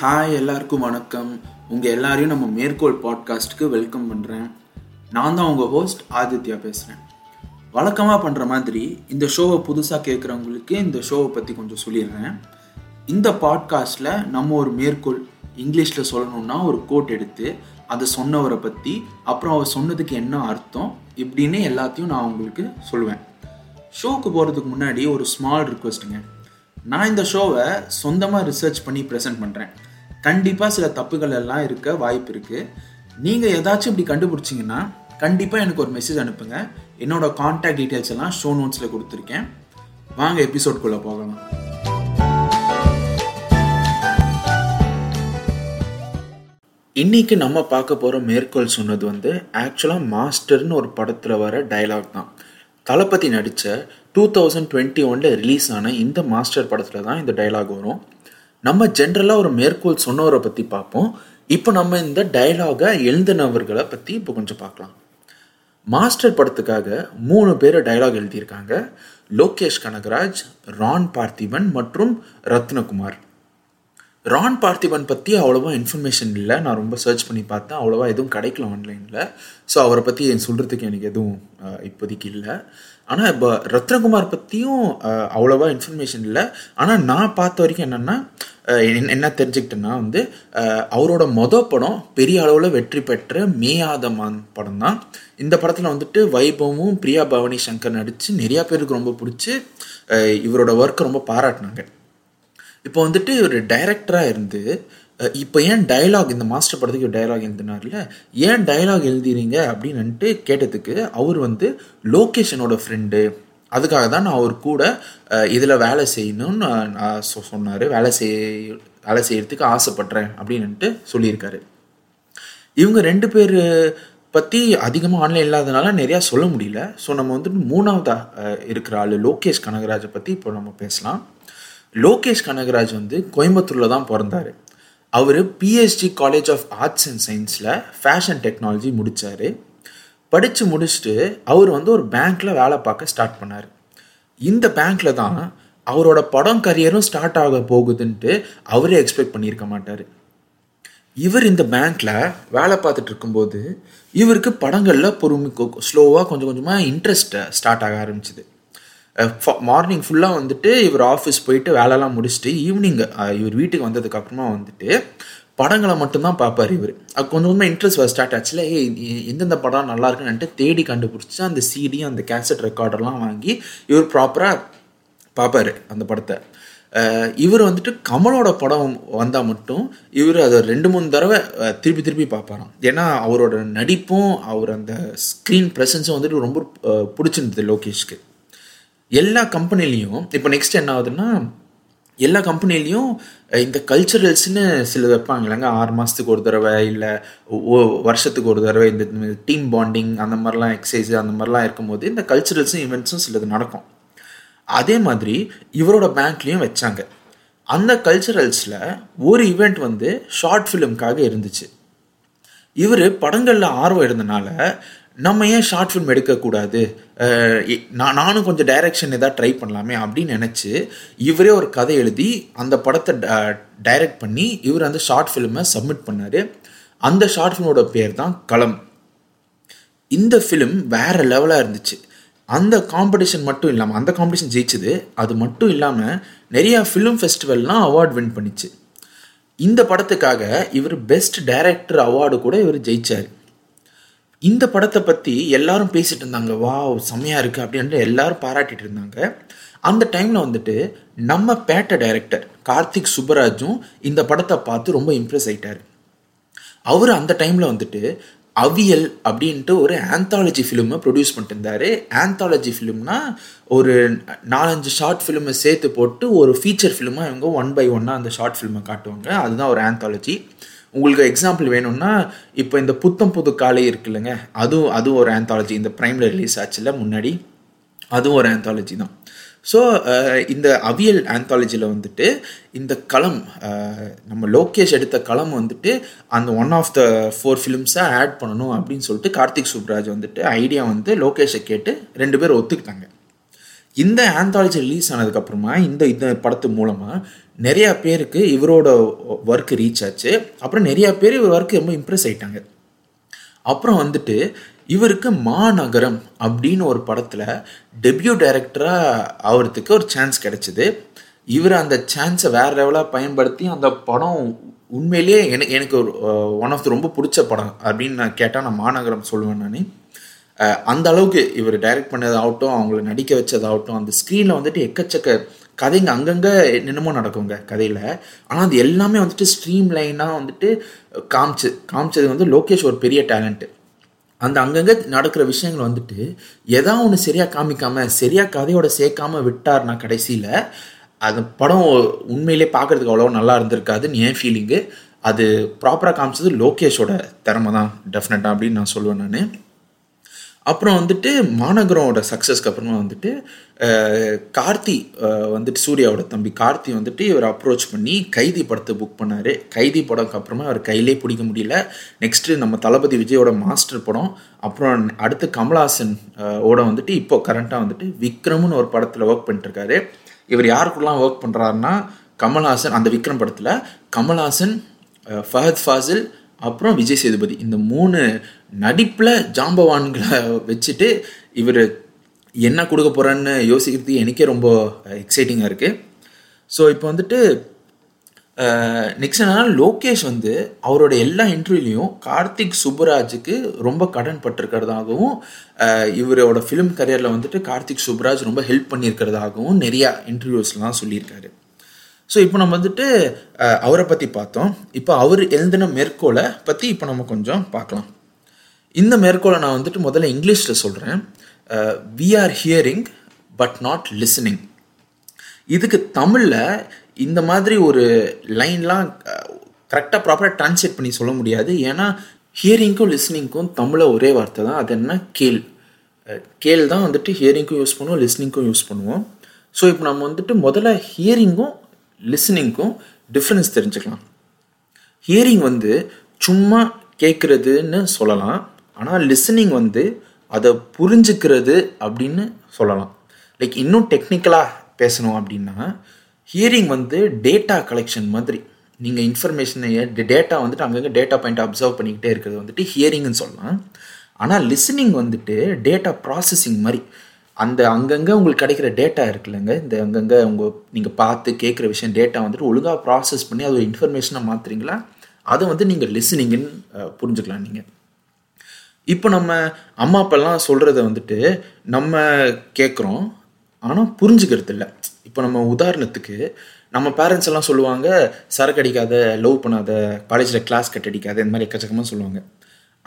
Hi எல்லாருக்கும் வணக்கம். உங்கள் எல்லாரையும் நம்ம மேற்கோள் பாட்காஸ்ட்டுக்கு வெல்கம் பண்ணுறேன் நான் தான் உங்கள் ஹோஸ்ட் ஆதித்யா பேசுகிறேன் வழக்கமாக பண்ணுற மாதிரி இந்த ஷோவை புதுசாக கேட்குறவங்களுக்கு இந்த ஷோவை பற்றி கொஞ்சம் சொல்லிடுறேன். இந்த பாட்காஸ்ட்டில் நம்ம ஒரு மேற்கோள் இங்கிலீஷில் சொல்லணும்னா ஒரு கோட் எடுத்து அதை சொன்னவரை பற்றி அப்புறம் அவர் சொன்னதுக்கு என்ன அர்த்தம் இப்படின்னு எல்லாத்தையும் நான் உங்களுக்கு சொல்லுவேன். ஷோக்கு போகிறதுக்கு முன்னாடி ஒரு ஸ்மால் ரிக்வெஸ்ட்டுங்க நான் இந்த ஷோவை சொந்தமாக ரிசர்ச் பண்ணி ப்ரெசென்ட் பண்ணுறேன் கண்டிப்பாக சில தப்புகள் எல்லாம் இருக்க வாய்ப்பு இருக்குது நீங்கள் ஏதாச்சும் இப்படி கண்டுபிடிச்சிங்கன்னா கண்டிப்பாக எனக்கு ஒரு மெசேஜ் அனுப்புங்க. என்னோட காண்டாக்ட் டீட்டெயில்ஸ் எல்லாம் ஷோ நோட்ஸில் கொடுத்துருக்கேன். வாங்க எபிசோட்குள்ளே போகலாம். இன்னைக்கு நம்ம பார்க்க போகிற மேற்கோள் சொன்னது வந்து ஆக்சுவலாக மாஸ்டர்னு ஒரு படத்தில் வர டைலாக் தான். தளபதி நடித்த டூ தௌசண்ட் டுவெண்ட்டி ஒனில் ரிலீஸ் ஆன இந்த மாஸ்டர் படத்தில் தான் இந்த டைலாக் வரும். நம்ம ஜென்ரலாக ஒரு மேற்கோள் சொன்னவரை பற்றி பார்ப்போம். இப்போ நம்ம இந்த டைலாகை எழுதினவர்களை பற்றி இப்போ கொஞ்சம் பார்க்கலாம். மாஸ்டர் படத்துக்காக மூணு பேர் டைலாக் எழுதியிருக்காங்க. லோகேஷ் கனகராஜ் ரான் பார்த்திபன் மற்றும் ரத்னகுமார். ரான் பார்த்திபன் பற்றி அவ்வளோவா இன்ஃபர்மேஷன் இல்லை. நான் ரொம்ப சர்ச் பண்ணி பார்த்தேன். அவ்வளோவா எதுவும் கிடைக்கல ஆன்லைனில் ஸோ அவரை பற்றி சொல்கிறதுக்கு எனக்கு எதுவும் இப்போதைக்கு இல்லை. ஆனால் இப்போ ரத்னகுமார் பற்றியும் அவ்வளோவா இன்ஃபர்மேஷன் இல்லை. ஆனால் நான் பார்த்த வரைக்கும் என்னென்னா என்ன தெரிஞ்சுக்கிட்டேன்னா வந்து அவரோட மொதல் படம் பெரிய அளவில் வெற்றி பெற்ற மேயாதமான் படம் தான் இந்த படத்தில் வந்துட்டு வைபவமும் பிரியா பவானி சங்கர் நடித்து நிறையா பேருக்கு ரொம்ப பிடிச்சி இவரோட ஒர்க்கை ரொம்ப பாராட்டினாங்க. இப்போ வந்துட்டு ஒரு டைரக்டராக இருந்து இப்போ ஏன் டைலாக் இந்த மாஸ்டர் படத்துக்கு ஒரு டைலாக் எழுதினார்ல? ஏன் டைலாக் எழுதிறீங்க அப்படின்னுட்டு கேட்டதுக்கு அவர் வந்து லோகேஷனோட ஃப்ரெண்டு அதுக்காக தான் நான் அவர் கூட இதில் வேலை செய்யணும்னு நான் சொன்னார். வேலை செய் வேலை செய்கிறதுக்கு ஆசைப்பட்றேன் அப்படின்னுட்டு சொல்லியிருக்காரு. இவங்க ரெண்டு பேர் பற்றி அதிகமாக ஆன்லைன் இல்லாதனால நிறையா சொல்ல முடியல. ஸோ நம்ம வந்துட்டு மூணாவதாக இருக்கிற ஆள் லோகேஷ் கனகராஜை பற்றி இப்போ நம்ம பேசலாம். லோகேஷ் கனகராஜ் வந்து கோயம்புத்தூரில் தான் பிறந்தார். அவர் P S G college of arts and சயின்ஸில் ஃபேஷன் டெக்னாலஜி முடித்தார் படித்து முடிச்சுட்டு அவர் வந்து ஒரு பேங்க்கில் வேலை பார்க்க ஸ்டார்ட் பண்ணார். இந்த பேங்க்கில் தான் அவரோட படம் கரியரும் ஸ்டார்ட் ஆக போகுதுன்ட்டு அவரே எக்ஸ்பெக்ட் பண்ணியிருக்க மாட்டார். இவர் இந்த பேங்க்கில் வேலை பார்த்துட்டு இருக்கும்போது இவருக்கு படங்களில் பொறுமை ஸ்லோவாக கொஞ்சம் கொஞ்சமாக இன்ட்ரெஸ்ட்டை ஸ்டார்ட் ஆக ஆரம்பிச்சிது. மார்னிங் ஃபுல்லாக வந்துட்டு இவர் ஆஃபீஸ் போயிட்டு வேலைலாம் முடிச்சுட்டு ஈவினிங் இவர் வீட்டுக்கு வந்ததுக்கப்புறமா வந்துட்டு படங்களை மட்டும்தான் பார்ப்பார் இவர். கொஞ்சம் கொஞ்சமாக இன்ட்ரெஸ்ட் ஸ்டார்ட் ஆச்சுல ஏ எந்தெந்த படம் நல்லா இருக்குன்னுட்டு தேடி கண்டுபிடிச்சி அந்த சிடி அந்த கேசட் ரெக்கார்டெல்லாம் வாங்கி இவர் ப்ராப்பராக பார்ப்பார் அந்த படத்தை. இவர் வந்துட்டு கமலோட படம் வந்தால் மட்டும் இவர் அதை ரெண்டு மூணு தடவை திருப்பி திருப்பி பார்ப்பாராம். ஏன்னா அவரோட நடிப்பும் அவர் அந்த ஸ்க்ரீன் ப்ரெசன்ஸும் வந்துட்டு ரொம்ப பிடிச்சிருந்தது லோகேஷ்க்கு. எல்லா கம்பெனிலையும் இப்போ நெக்ஸ்ட் என்ன ஆகுதுன்னா எல்லா கம்பெனிலையும் இந்த கல்ச்சுரல்ஸ்னு சில வைப்பாங்க இல்லைங்க ஆறு மாதத்துக்கு ஒரு தடவை இல்லை வருஷத்துக்கு ஒரு தடவை இந்த டீம் பாண்டிங் அந்த மாதிரிலாம் எக்ஸசைஸ் அந்த மாதிரிலாம் இருக்கும்போது இந்த கல்ச்சுரல்ஸும் ஈவெண்ட்ஸும் சிலது நடக்கும். அதே மாதிரி இவரோட பேங்க்லேயும் வச்சாங்க. அந்த கல்ச்சுரல்ஸில் ஒரு ஈவெண்ட் வந்து ஷார்ட் ஃபிலிம்காக இருந்துச்சு. இவர் படங்களில் ஆர்வம் இருந்தனால நம்ம ஏன் ஷார்ட் ஃபிலிம் எடுக்கக்கூடாது? நான் நானும் கொஞ்சம் டைரக்ஷன் எதாவது ட்ரை பண்ணலாமே அப்படின்னு நினச்சி இவரே ஒரு கதை எழுதி அந்த படத்தை டைரக்ட் பண்ணி இவர் அந்த ஷார்ட் ஃபிலிமை சப்மிட் பண்ணார். அந்த ஷார்ட் ஃபிலிமோட பேர் தான் களம். இந்த ஃபிலிம் வேறு லெவலாக இருந்துச்சு. அந்த காம்படிஷன் மட்டும் இல்லாமல் அந்த காம்படிஷன் ஜெயிச்சது. அது மட்டும் இல்லாமல் நிறையா ஃபிலிம் ஃபெஸ்டிவல்லாம் அவார்ட் வின் பண்ணிச்சு. இந்த படத்துக்காக இவர் பெஸ்ட் டைரக்டர் அவார்டு கூட இவர் ஜெயிச்சார். இந்த படத்தை பற்றி எல்லாரும் பேசிட்டு இருந்தாங்க. வா செம்மையாக இருக்குது அப்படின்ட்டு எல்லாரும் பாராட்டிட்டு இருந்தாங்க. அந்த டைமில் வந்துட்டு நம்ம பேட்ட டைரக்டர் கார்த்திக் சுப்பராஜும் இந்த படத்தை பார்த்து ரொம்ப இம்ப்ரெஸ் ஆயிட்டார். அவர் அந்த டைமில் வந்துட்டு அவியல் அப்படின்ட்டு ஒரு ஆந்தாலஜி ஃபிலிமை ப்ரொடியூஸ் பண்ணிட்டு இருந்தார். ஆந்தாலஜி ஃபிலிம்னா ஒரு நாலஞ்சு ஷார்ட் ஃபிலிமை சேர்த்து போட்டு ஒரு ஃபீச்சர் ஃபிலிமாக இவங்க ஒன் பை ஒன்னாக அந்த ஷார்ட் ஃபிலிமை காட்டுவாங்க. அதுதான் ஒரு ஆந்தாலஜி உங்களுக்கு எக்ஸாம்பிள் வேணும்னா இப்போ இந்த புத்தம் புது காலை இருக்கு இல்லைங்க அதுவும் அதுவும் ஒரு ஆந்தாலஜி இந்த ப்ரைமில் ரிலீஸ் ஆச்சுல முன்னாடி அதுவும் ஒரு ஆந்தாலஜி தான். ஸோ இந்த அவியல் ஆந்தாலஜியில் வந்துட்டு இந்த களம் நம்ம லோகேஷ் எடுத்த களம் வந்துட்டு அந்த ஒன் ஆஃப் த ஃபோர் ஃபிலிம்ஸை ஆட் பண்ணணும் அப்படின்னு சொல்லிட்டு கார்த்திக் சுப்ராஜ் வந்துட்டு ஐடியா வந்து லோகேஷை கேட்டு ரெண்டு பேர் ஒத்துக்கிட்டாங்க. இந்த ஆந்தாலஜி ரிலீஸ் ஆனதுக்கப்புறமா இந்த இந்த படத்து மூலமாக நிறையா பேருக்கு இவரோட ஒர்க் ரீச் ஆச்சு. அப்புறம் நிறையா பேர் இவர் ஒர்க்கு ரொம்ப இம்ப்ரெஸ் ஆயிட்டாங்க. அப்புறம் வந்துட்டு இவருக்கு மாநகரம் அப்படின்னு ஒரு படத்தில் டெபியூ டைரக்டராக ஆகிறதுக்கு ஒரு சான்ஸ் கிடைச்சிது. இவர் அந்த சான்ஸை வேறு லெவலாக பயன்படுத்தி அந்த படம் உண்மையிலேயே எனக்கு எனக்கு ஒரு ஒன் ஆஃப் த ரொம்ப பிடிச்ச படம் அப்படின்னு நான் கேட்டால் நான் மாநகரம் சொல்லுவேன் நான். அந்த அளவுக்கு இவர் டைரக்ட் பண்ணதாகட்டும் அவங்கள நடிக்க வச்சதாகட்டும் அந்த ஸ்க்ரீனில் வந்துட்டு எக்கச்சக்க கதைங்க அங்கங்கே என்னென்னமோ நடக்குங்க கதையில். ஆனால் அது எல்லாமே வந்துட்டு ஸ்ட்ரீம் லைனாக வந்துட்டு காமிச்சு காமிச்சது வந்து லோகேஷ் ஒரு பெரிய டேலண்ட்டு அந்த அங்கங்கே நடக்கிற விஷயங்கள் வந்துட்டு எதா ஒன்று சரியாக காமிக்காம சரியாக கதையோட சேர்க்காம விட்டார்னா கடைசியில் அந்த படம் உண்மையிலே பார்க்குறதுக்கு அவ்வளோ நல்லா இருந்திருக்காதுன்னு என் ஃபீலிங்கு அது ப்ராப்பராக காமிச்சது லோகேஷோட திறமை தான் டெஃபினட்டாக அப்படின்னு நான் சொல்லுவேன் நான். அப்புறம் வந்துட்டு மாநகரோட சக்ஸஸ்க்கு அப்புறமா வந்துட்டு கார்த்தி வந்துட்டு சூர்யாவோட தம்பி கார்த்தி வந்துட்டு இவர் அப்ரோச் பண்ணி கைதி படத்தை புக் பண்ணார். கைதி படம்க்கு அப்புறமா அவர் கையிலே பிடிக்க முடியல. நெக்ஸ்ட்டு நம்ம தளபதி விஜயோட மாஸ்டர் படம் அப்புறம் அடுத்து கமல்ஹாசன் ஓட வந்துட்டு இப்போ கரண்ட்டாக வந்துட்டு விக்ரம்னு ஒரு படத்தில் ஒர்க் பண்ணிட்டுருக்காரு. இவர் யாருக்குலாம் ஒர்க் பண்ணுறாருன்னா கமல்ஹாசன் அந்த விக்ரம் படத்தில் கமல்ஹாசன் ஃபஹத் ஃபாசில் அப்புறம் விஜய் சேதுபதி. இந்த மூணு நடிப்பில் ஜாம்பவான்களை வச்சுட்டு இவர் என்ன கொடுக்க போகிறான்னு யோசிக்கிறதுக்கு எனக்கே ரொம்ப எக்ஸைட்டிங்காக இருக்குது ஸோ இப்போ வந்துட்டு நெக்ஸ்ட் என்னன்னா லோகேஷ் வந்து அவரோட எல்லா இன்டர்வியூலையும் கார்த்திக் சுப்புராஜுக்கு ரொம்ப கடன் பட்டிருக்கிறதாகவும் இவரோட ஃபிலிம் கரியரில் வந்துட்டு கார்த்திக் சுப்ராஜ் ரொம்ப ஹெல்ப் பண்ணியிருக்கிறதாகவும் நிறையா இன்டர்வியூஸ்லாம் சொல்லியிருக்காரு. ஸோ இப்போ நம்ம வந்துட்டு அவரை பற்றி பார்த்தோம். இப்போ அவர் எழுந்தின மேற்கோளை பற்றி இப்போ நம்ம கொஞ்சம் பார்க்கலாம். இந்த மேற்கோளை நான் வந்துட்டு முதல்ல இங்கிலீஷில் சொல்கிறேன் we are hearing but not listening இதுக்கு தமிழில் இந்த மாதிரி ஒரு லைன்லாம் கரெக்டாக ப்ராப்பராக ட்ரான்ஸ்லேட் பண்ணி சொல்ல முடியாது. ஏன்னா ஹியரிங்க்கும் லிஸ்னிங்க்கும் தமிழில் ஒரே வார்த்தை தான். அது என்ன? கேள். கேள் தான் வந்துட்டு ஹியரிங்க்கும் யூஸ் பண்ணுவோம் லிஸ்னிங்க்கும் யூஸ் பண்ணுவோம். ஸோ இப்போ நம்ம வந்துட்டு முதல்ல ஹியரிங்கும் லிசனிங்க்கும் டிஃப்ரென்ஸ் தெரிஞ்சுக்கலாம். ஹியரிங் வந்து சும்மா கேட்குறதுன்னு சொல்லலாம். ஆனால் லிசனிங் வந்து அதை புரிஞ்சுக்கிறது அப்படின்னு சொல்லலாம். லைக் இன்னும் டெக்னிக்கலாக பேசணும் அப்படின்னா ஹியரிங் வந்து டேட்டா கலெக்ஷன் மாதிரி. நீங்கள் இன்ஃபர்மேஷனை டேட்டா வந்துட்டு அங்கங்கே டேட்டா பாயிண்ட் அப்சர்வ் பண்ணிக்கிட்டே இருக்கிறது வந்துட்டு ஹியரிங்னு சொல்லலாம். ஆனால் லிசனிங் வந்துட்டு டேட்டா ப்ராசஸிங் மாதிரி. அந்த அங்கங்கே உங்களுக்கு கிடைக்கிற டேட்டா இருக்குல்லங்க. இந்த அங்கங்கே உங்கள் நீங்கள் பார்த்து கேட்குற விஷயம் டேட்டா வந்துட்டு ஒழுங்காக ப்ராசஸ் பண்ணி அது ஒரு இன்ஃபர்மேஷனாக மாற்றுறீங்களா அதை வந்து நீங்கள் லிசனிங்குன்னு புரிஞ்சுக்கலாம் நீங்கள் இப்போ நம்ம அம்மா அப்பாலாம் சொல்கிறத வந்துட்டு நம்ம கேட்குறோம். ஆனால் புரிஞ்சுக்கிறது இல்லை. இப்போ நம்ம உதாரணத்துக்கு நம்ம பேரண்ட்ஸ் எல்லாம் சொல்லுவாங்க சரக்கு அடிக்காத லவ் பண்ணாத காலேஜில் கிளாஸ் கட் அடிக்காத இந்த மாதிரி எக்கச்சக்கமாக சொல்லுவாங்க.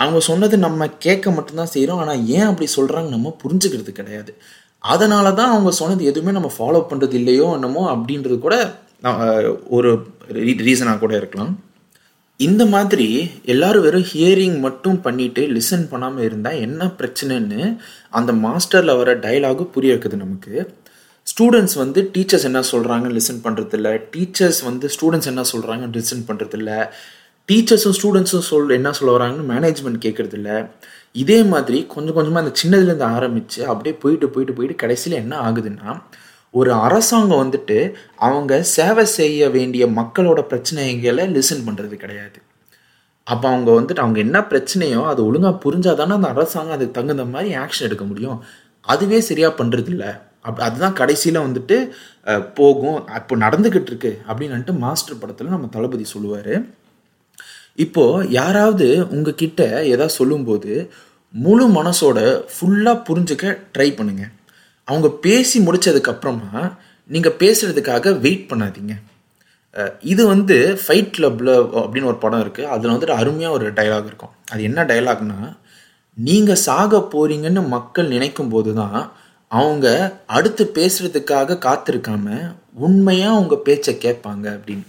அவங்க சொன்னது நம்ம கேட்க மட்டும்தான் செய்கிறோம் ஆனால் ஏன் அப்படி சொல்கிறாங்க நம்ம புரிஞ்சுக்கிறது கிடையாது. அதனால தான் அவங்க சொன்னது எதுவுமே நம்ம ஃபாலோ பண்ணுறது இல்லையோ என்னமோ அப்படின்றது கூட ஒரு ரீசனாக கூட இருக்கலாம். இந்த மாதிரி எல்லாரும் வெறும் ஹியரிங் மட்டும் பண்ணிட்டு லிசன் பண்ணாமல் இருந்தால் என்ன பிரச்சனைன்னு அந்த மாஸ்டரில் வர டைலாகு புரிய வைக்குது நமக்கு. ஸ்டூடெண்ட்ஸ் வந்து டீச்சர்ஸ் என்ன சொல்கிறாங்கன்னு லிசன் பண்ணுறதில்ல டீச்சர்ஸ் வந்து ஸ்டூடெண்ட்ஸ் என்ன சொல்கிறாங்கன்னு லிசன் பண்ணுறதில்ல டீச்சர்ஸும் ஸ்டூடெண்ட்ஸும் சொல் என்ன சொல்ல வராங்கன்னு மேனேஜ்மெண்ட் கேட்குறது இல்லை இதே மாதிரி கொஞ்சம் கொஞ்சமாக அந்த சின்னதுலேருந்து ஆரம்பித்து அப்படியே போயிட்டு போயிட்டு போயிட்டு கடைசியில் என்ன ஆகுதுன்னா ஒரு அரசாங்கம் வந்துட்டு அவங்க சேவை செய்ய வேண்டிய மக்களோட பிரச்சனைகளை லிசன் பண்ணுறது கிடையாது. அப்போ அவங்க வந்துட்டு அவங்க என்ன பிரச்சனையோ அது ஒழுங்காக புரிஞ்சாதானே அந்த அரசாங்கம் அதுக்கு தகுந்த மாதிரி ஆக்ஷன் எடுக்க முடியும். அதுவே சரியாக பண்ணுறதில்ல அப் அதுதான் கடைசியில் வந்துட்டு போகும். இப்போ நடந்துக்கிட்டு இருக்கு அப்படின்னுட்டு மாஸ்டர் படத்தில் நம்ம தளபதி சொல்லுவார். இப்போது யாராவது உங்ககிட்ட எதாவது சொல்லும்போது முழு மனசோட ஃபுல்லாக புரிஞ்சுக்க ட்ரை பண்ணுங்க. அவங்க பேசி முடிச்சதுக்கப்புறமா நீங்கள் பேசுகிறதுக்காக வெயிட் பண்ணாதீங்க. இது வந்து ஃபைட் கிளப்பில் அப்படின்னு ஒரு படம் இருக்குது அதில் வந்துட்டு அருமையாக ஒரு டைலாக் இருக்கும். அது என்ன டைலாக்னா நீங்கள் சாக போறீங்கன்னு மக்கள் நினைக்கும் போது தான் அவங்க அடுத்து பேசுறதுக்காக காத்திருக்காம உண்மையாக அவங்க பேச்சை கேட்பாங்க அப்படின்னு.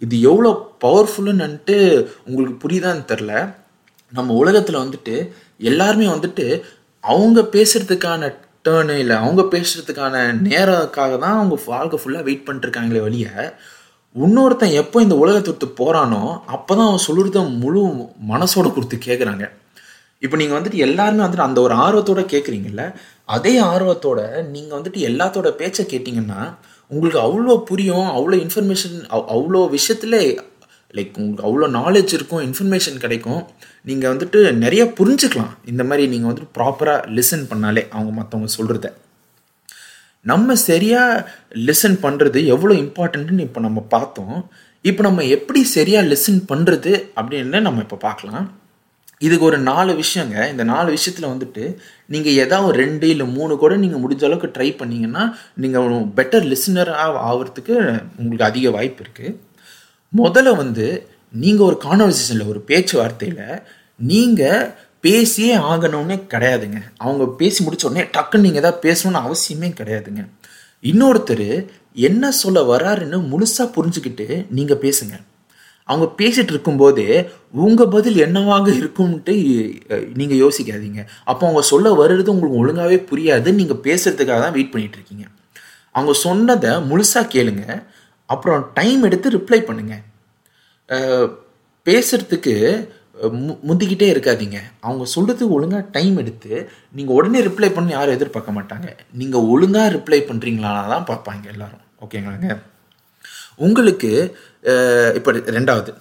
இது எவ்வளோ பவர்ஃபுல்லுன்னுட்டு உங்களுக்கு புரியுதான்னு தெரில நம்ம உலகத்தில் வந்துட்டு எல்லாருமே வந்துட்டு அவங்க பேசுகிறதுக்கான டேர்னு இல்லை அவங்க பேசுகிறதுக்கான நேரக்காக தான் அவங்க வாழ்க்கை ஃபுல்லாக வெயிட் பண்ணிட்டுருக்காங்களே வழிய இன்னொருத்தன் எப்போ இந்த உலகத்தை விட்டு போகிறானோ அப்போ தான் அவன் சொல்லுறத முழு மனசோட கொடுத்து கேட்குறாங்க இப்போ நீங்கள் வந்துட்டு எல்லாருமே வந்துட்டு அந்த ஒரு ஆர்வத்தோட கேட்குறீங்கல்ல அதே ஆர்வத்தோட நீங்கள் வந்துட்டு எல்லாத்தோட பேச்சை கேட்டிங்கன்னா உங்களுக்கு அவ்வளோ புரியும் அவ்வளோ இன்ஃபர்மேஷன் அவ்வளோ விஷயத்தில் லைக் உங்களுக்கு அவ்வளோ நாலேஜ் இருக்கும் இன்ஃபர்மேஷன் கிடைக்கும். நீங்கள் வந்துட்டு நிறைய புரிஞ்சுக்கலாம். இந்த மாதிரி நீங்கள் வந்துட்டு ப்ராப்பராக லிசன் பண்ணாலே அவங்க மற்றவங்க சொல்கிறத நம்ம சரியாக லிசன் பண்ணுறது எவ்வளோ இம்பார்ட்டண்ட்டுன்னு இப்போ நம்ம பார்த்தோம். இப்போ நம்ம எப்படி சரியாக லிசன் பண்ணுறது அப்படின்னு நம்ம இப்போ பார்க்கலாம். இதுக்கு ஒரு நாலு விஷயங்க. இந்த நாலு விஷயத்தில் வந்துட்டு நீங்கள் ஏதாவது ரெண்டு இல்லை மூணு கூட நீங்கள் முடிஞ்ச அளவுக்கு ட்ரை பண்ணீங்கன்னா நீங்கள் பெட்டர் லிசனராக ஆகிறதுக்கு உங்களுக்கு அதிக வாய்ப்பு இருக்குது முதல்ல வந்து நீங்கள் ஒரு கான்வர்சேஷனில் ஒரு பேச்சுவார்த்தையில் நீங்கள் பேசியே ஆகணும்னே கிடையாதுங்க. அவங்க பேசி முடிச்ச உடனே டக்குன்னு நீங்கள் ஏதாவது பேசணும்னு அவசியமே கிடையாதுங்க. இன்னொருத்தர் என்ன சொல்ல வராருன்னு முழுசாக புரிஞ்சுக்கிட்டு நீங்கள் பேசுங்கள் அவங்க பேசிட்டு இருக்கும்போதே உங்கள் பதில் என்னவாக இருக்கும்ன்ட்டு நீங்கள் யோசிக்காதீங்க. அப்போ அவங்க சொல்ல வர்றது உங்களுக்கு ஒழுங்காகவே புரியாது நீங்கள் பேசுறதுக்காக தான் வெயிட் பண்ணிட்டு இருக்கீங்க. அவங்க சொன்னதை முழுசாக கேளுங்க. அப்புறம் டைம் எடுத்து ரிப்ளை பண்ணுங்க. பேசுறதுக்கு மு முந்திக்கிட்டே இருக்காதீங்க. அவங்க சொல்கிறதுக்கு ஒழுங்காக டைம் எடுத்து நீங்கள் உடனே ரிப்ளை பண்ணி யாரும் எதிர்பார்க்க மாட்டாங்க. நீங்கள் ஒழுங்காக ரிப்ளை பண்ணுறீங்களா தான் பார்ப்பாங்க எல்லாரும். ஓகேங்களாங்க? உங்களுக்கு இப்போ ரெண்டாவது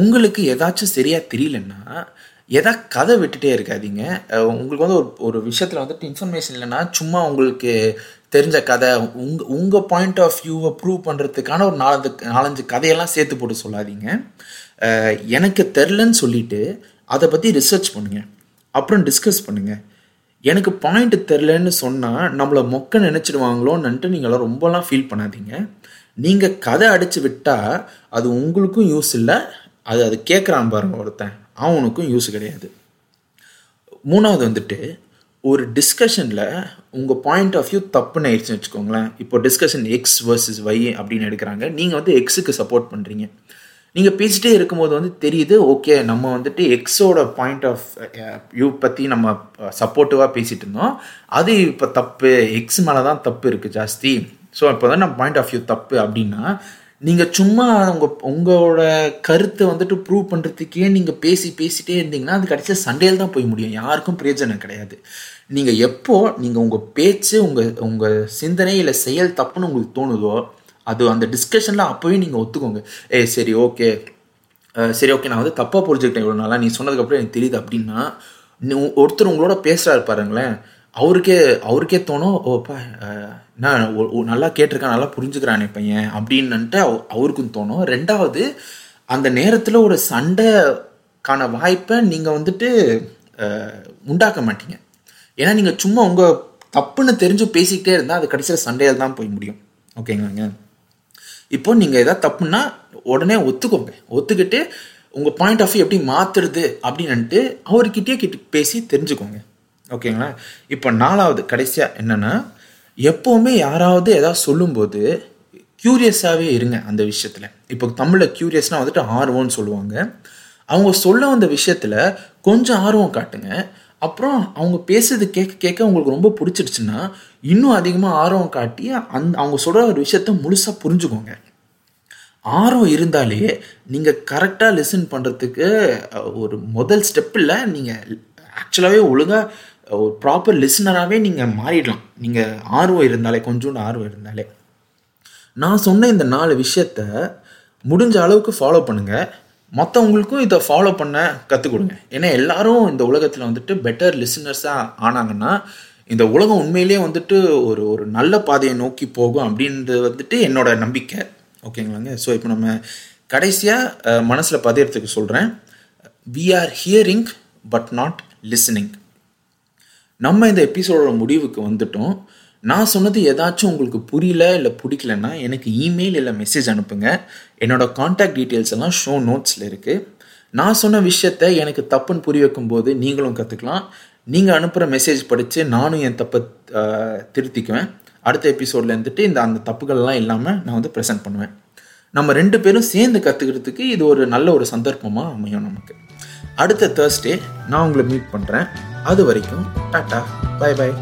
உங்களுக்கு ஏதாச்சும் சரியாக தெரியலன்னா எதா கதை விட்டுட்டே இருக்காதீங்க. உங்களுக்கு வந்து ஒரு ஒரு விஷயத்தில் வந்துட்டு இன்ஃபர்மேஷன் இல்லைன்னா சும்மா உங்களுக்கு தெரிஞ்ச கதை உங்க உங்கள் பாயிண்ட் ஆஃப் வியூவை ப்ரூவ் பண்ணுறதுக்கான ஒரு நாலஞ்சு நாலஞ்சு கதையெல்லாம் சேர்த்து போட்டு சொல்லாதீங்க. எனக்கு தெரிலன்னு சொல்லிட்டு அதை பற்றி ரிசர்ச் பண்ணுங்கள் அப்புறம் டிஸ்கஸ் பண்ணுங்கள் எனக்கு பாயிண்ட் தெரிலன்னு சொன்னால் நம்மளை மொக்க நினச்சிடுவாங்களோன்னுட்டு நீங்களாம் ரொம்பலாம் ஃபீல் பண்ணாதீங்க. நீங்கள் கதை அடித்து விட்டால் அது உங்களுக்கும் யூஸ் இல்லை. அது அது கேட்குறான் பாருங்க ஒருத்தன். அவனுக்கும் யூஸ் கிடையாது. மூணாவது வந்துட்டு ஒரு டிஸ்கஷனில் உங்கள் பாயிண்ட் ஆஃப் வியூ தப்புன்னு ஆயிடுச்சுன்னு வச்சுக்கோங்களேன். இப்போ டிஸ்கஷன் எக்ஸ் வர்சஸ் ஒய் அப்படின்னு எடுக்கிறாங்க. நீங்கள் வந்து எக்ஸுக்கு சப்போர்ட் பண்ணுறீங்க நீங்கள் பேசிட்டே இருக்கும்போது வந்து தெரியுது ஓகே நம்ம வந்துட்டு எக்ஸோட பாயிண்ட் ஆஃப் வியூ பற்றி நம்ம eh, சப்போர்ட்டிவாக பேசிகிட்டு இருந்தோம். அது இப்போ தப்பு. எக்ஸ் மேலே தான் தப்பு இருக்குது ஜாஸ்தி. ஸோ இப்போ தான் நம்ம பாயிண்ட் ஆஃப் வியூ தப்பு அப்படின்னா நீங்கள் சும்மா உங்கள் உங்களோட கருத்தை வந்துட்டு ப்ரூவ் பண்ணுறதுக்கே நீங்கள் பேசி பேசிட்டே இருந்தீங்கன்னா அது கடைசியாக சண்டையில் தான் போய் முடியும். யாருக்கும் பிரயோஜனம் கிடையாது. நீங்கள் எப்போ நீங்கள் உங்கள் பேச்சு உங்கள் உங்கள் சிந்தனை இல்லை செயல் தப்புன்னு உங்களுக்கு தோணுதோ அது அந்த டிஸ்கஷனில் அப்போவே நீங்கள் ஒத்துக்கோங்க. ஏ சரி ஓகே. சரி ஓகே நான் வந்து தப்பாக புரிஞ்சுக்கிட்டேன் இவ்வளோ நாளாக நீ சொன்னதுக்கப்புறம் எனக்கு தெரியுது அப்படின்னா ஒருத்தர் உங்களோட பேசுகிறாரு பாருங்களேன். அவருக்கே அவருக்கே தோணும் ஓப்பா நான் நல்லா கேட்டிருக்கான் நல்லா புரிஞ்சுக்கிறானே பையன் அப்படின்னுட்டு அவருக்கும் தோணும். ரெண்டாவது அந்த நேரத்தில் ஒரு சண்டைக்கான வாய்ப்பை நீங்கள் வந்துட்டு உண்டாக்க மாட்டீங்க. ஏன்னா நீங்கள் சும்மா உங்கள் தப்புன்னு தெரிஞ்சு பேசிக்கிட்டே இருந்தால் அது கடைசியில் சண்டையில் தான் போய் முடியும். ஓகேங்களாங்க? இப்போ நீங்கள் எதாவது தப்புன்னா உடனே ஒத்துக்கோங்க. ஒத்துக்கிட்டு உங்கள் பாயிண்ட் ஆஃப் வியூ எப்படி மாற்றுறது அப்படின்னுட்டு அவர்கிட்டயே கிட்ட பேசி தெரிஞ்சுக்கோங்க. ஓகேங்களா? இப்போ நாலாவது கடைசியாக என்னென்னா எப்போவுமே யாராவது ஏதாவது சொல்லும்போது க்யூரியஸாகவே இருங்க அந்த விஷயத்தில். இப்போ தமிழில் க்யூரியஸ்னால் வந்துட்டு ஆர்வம்னு சொல்லுவாங்க. அவங்க சொல்ல வந்த விஷயத்தில் கொஞ்சம் ஆர்வம் காட்டுங்க. அப்புறம் அவங்க பேசுறது கேட்க கேட்க உங்களுக்கு ரொம்ப பிடிச்சிடுச்சுன்னா இன்னும் அதிகமாக ஆர்வம் காட்டி அந் அவங்க சொல்கிற ஒரு விஷயத்த முழுசாக புரிஞ்சுக்கோங்க. ஆர்வம் இருந்தாலே நீங்கள் கரெக்டாக லிசன் பண்ணுறதுக்கு ஒரு முதல் ஸ்டெப்பில் நீங்கள் ஆக்சுவலாகவே ஒழுங்காக ஒரு ப்ராப்பர் லிசனராகவே நீங்கள் மாறிடலாம். நீங்கள் ஆர்வம் இருந்தாலே கொஞ்சோண்டு ஆர்வம் இருந்தாலே. நான் சொன்ன இந்த நாலு விஷயத்த முடிஞ்ச அளவுக்கு ஃபாலோ பண்ணுங்கள் மற்றவங்களுக்கும் இதை ஃபாலோ பண்ண கற்றுக் கொடுங்க ஏன்னா எல்லாரும் இந்த உலகத்தில் வந்துட்டு பெட்டர் லிசனர்ஸாக ஆனாங்கன்னா இந்த உலகம் உண்மையிலேயே வந்துட்டு ஒரு ஒரு நல்ல பாதையை நோக்கி போகும் அப்படின்றது வந்துட்டு என்னோட நம்பிக்கை. ஓகேங்களாங்க? ஸோ இப்போ நம்ம கடைசியாக மனசில் பதியறதுக்கு சொல்கிறேன் we are hearing but not listening நம்ம இந்த எபிசோடோட முடிவுக்கு வந்துட்டோம். நான் சொன்னது ஏதாச்சும் உங்களுக்கு புரியல இல்லை பிடிக்கலன்னா எனக்கு இமெயில் இல்லை மெசேஜ் அனுப்புங்க. என்னோடய காண்டாக்ட் டீட்டெயில்ஸ் எல்லாம் ஷோ நோட்ஸில் இருக்குது நான் சொன்ன விஷயத்த எனக்கு தப்புன்னு புரிய வைக்கும்போது நீங்களும் கற்றுக்கலாம் நீங்கள் அனுப்புகிற மெசேஜ் படித்து நானும் என் தப்பை திருத்திக்குவேன். அடுத்த எபிசோடில் இருந்துட்டு இந்த அந்த தப்புகள்லாம் இல்லாமல் நான் வந்து ப்ரெசென்ட் பண்ணுவேன். நம்ம ரெண்டு பேரும் சேர்ந்து கற்றுக்கிறதுக்கு இது ஒரு நல்ல ஒரு சந்தர்ப்பமாக அமையும் நமக்கு. அடுத்த தேர்ஸ்டே நான் உங்களை மீட் பண்ணுறேன் அது வரைக்கும் டாட்டா. பாய் பாய்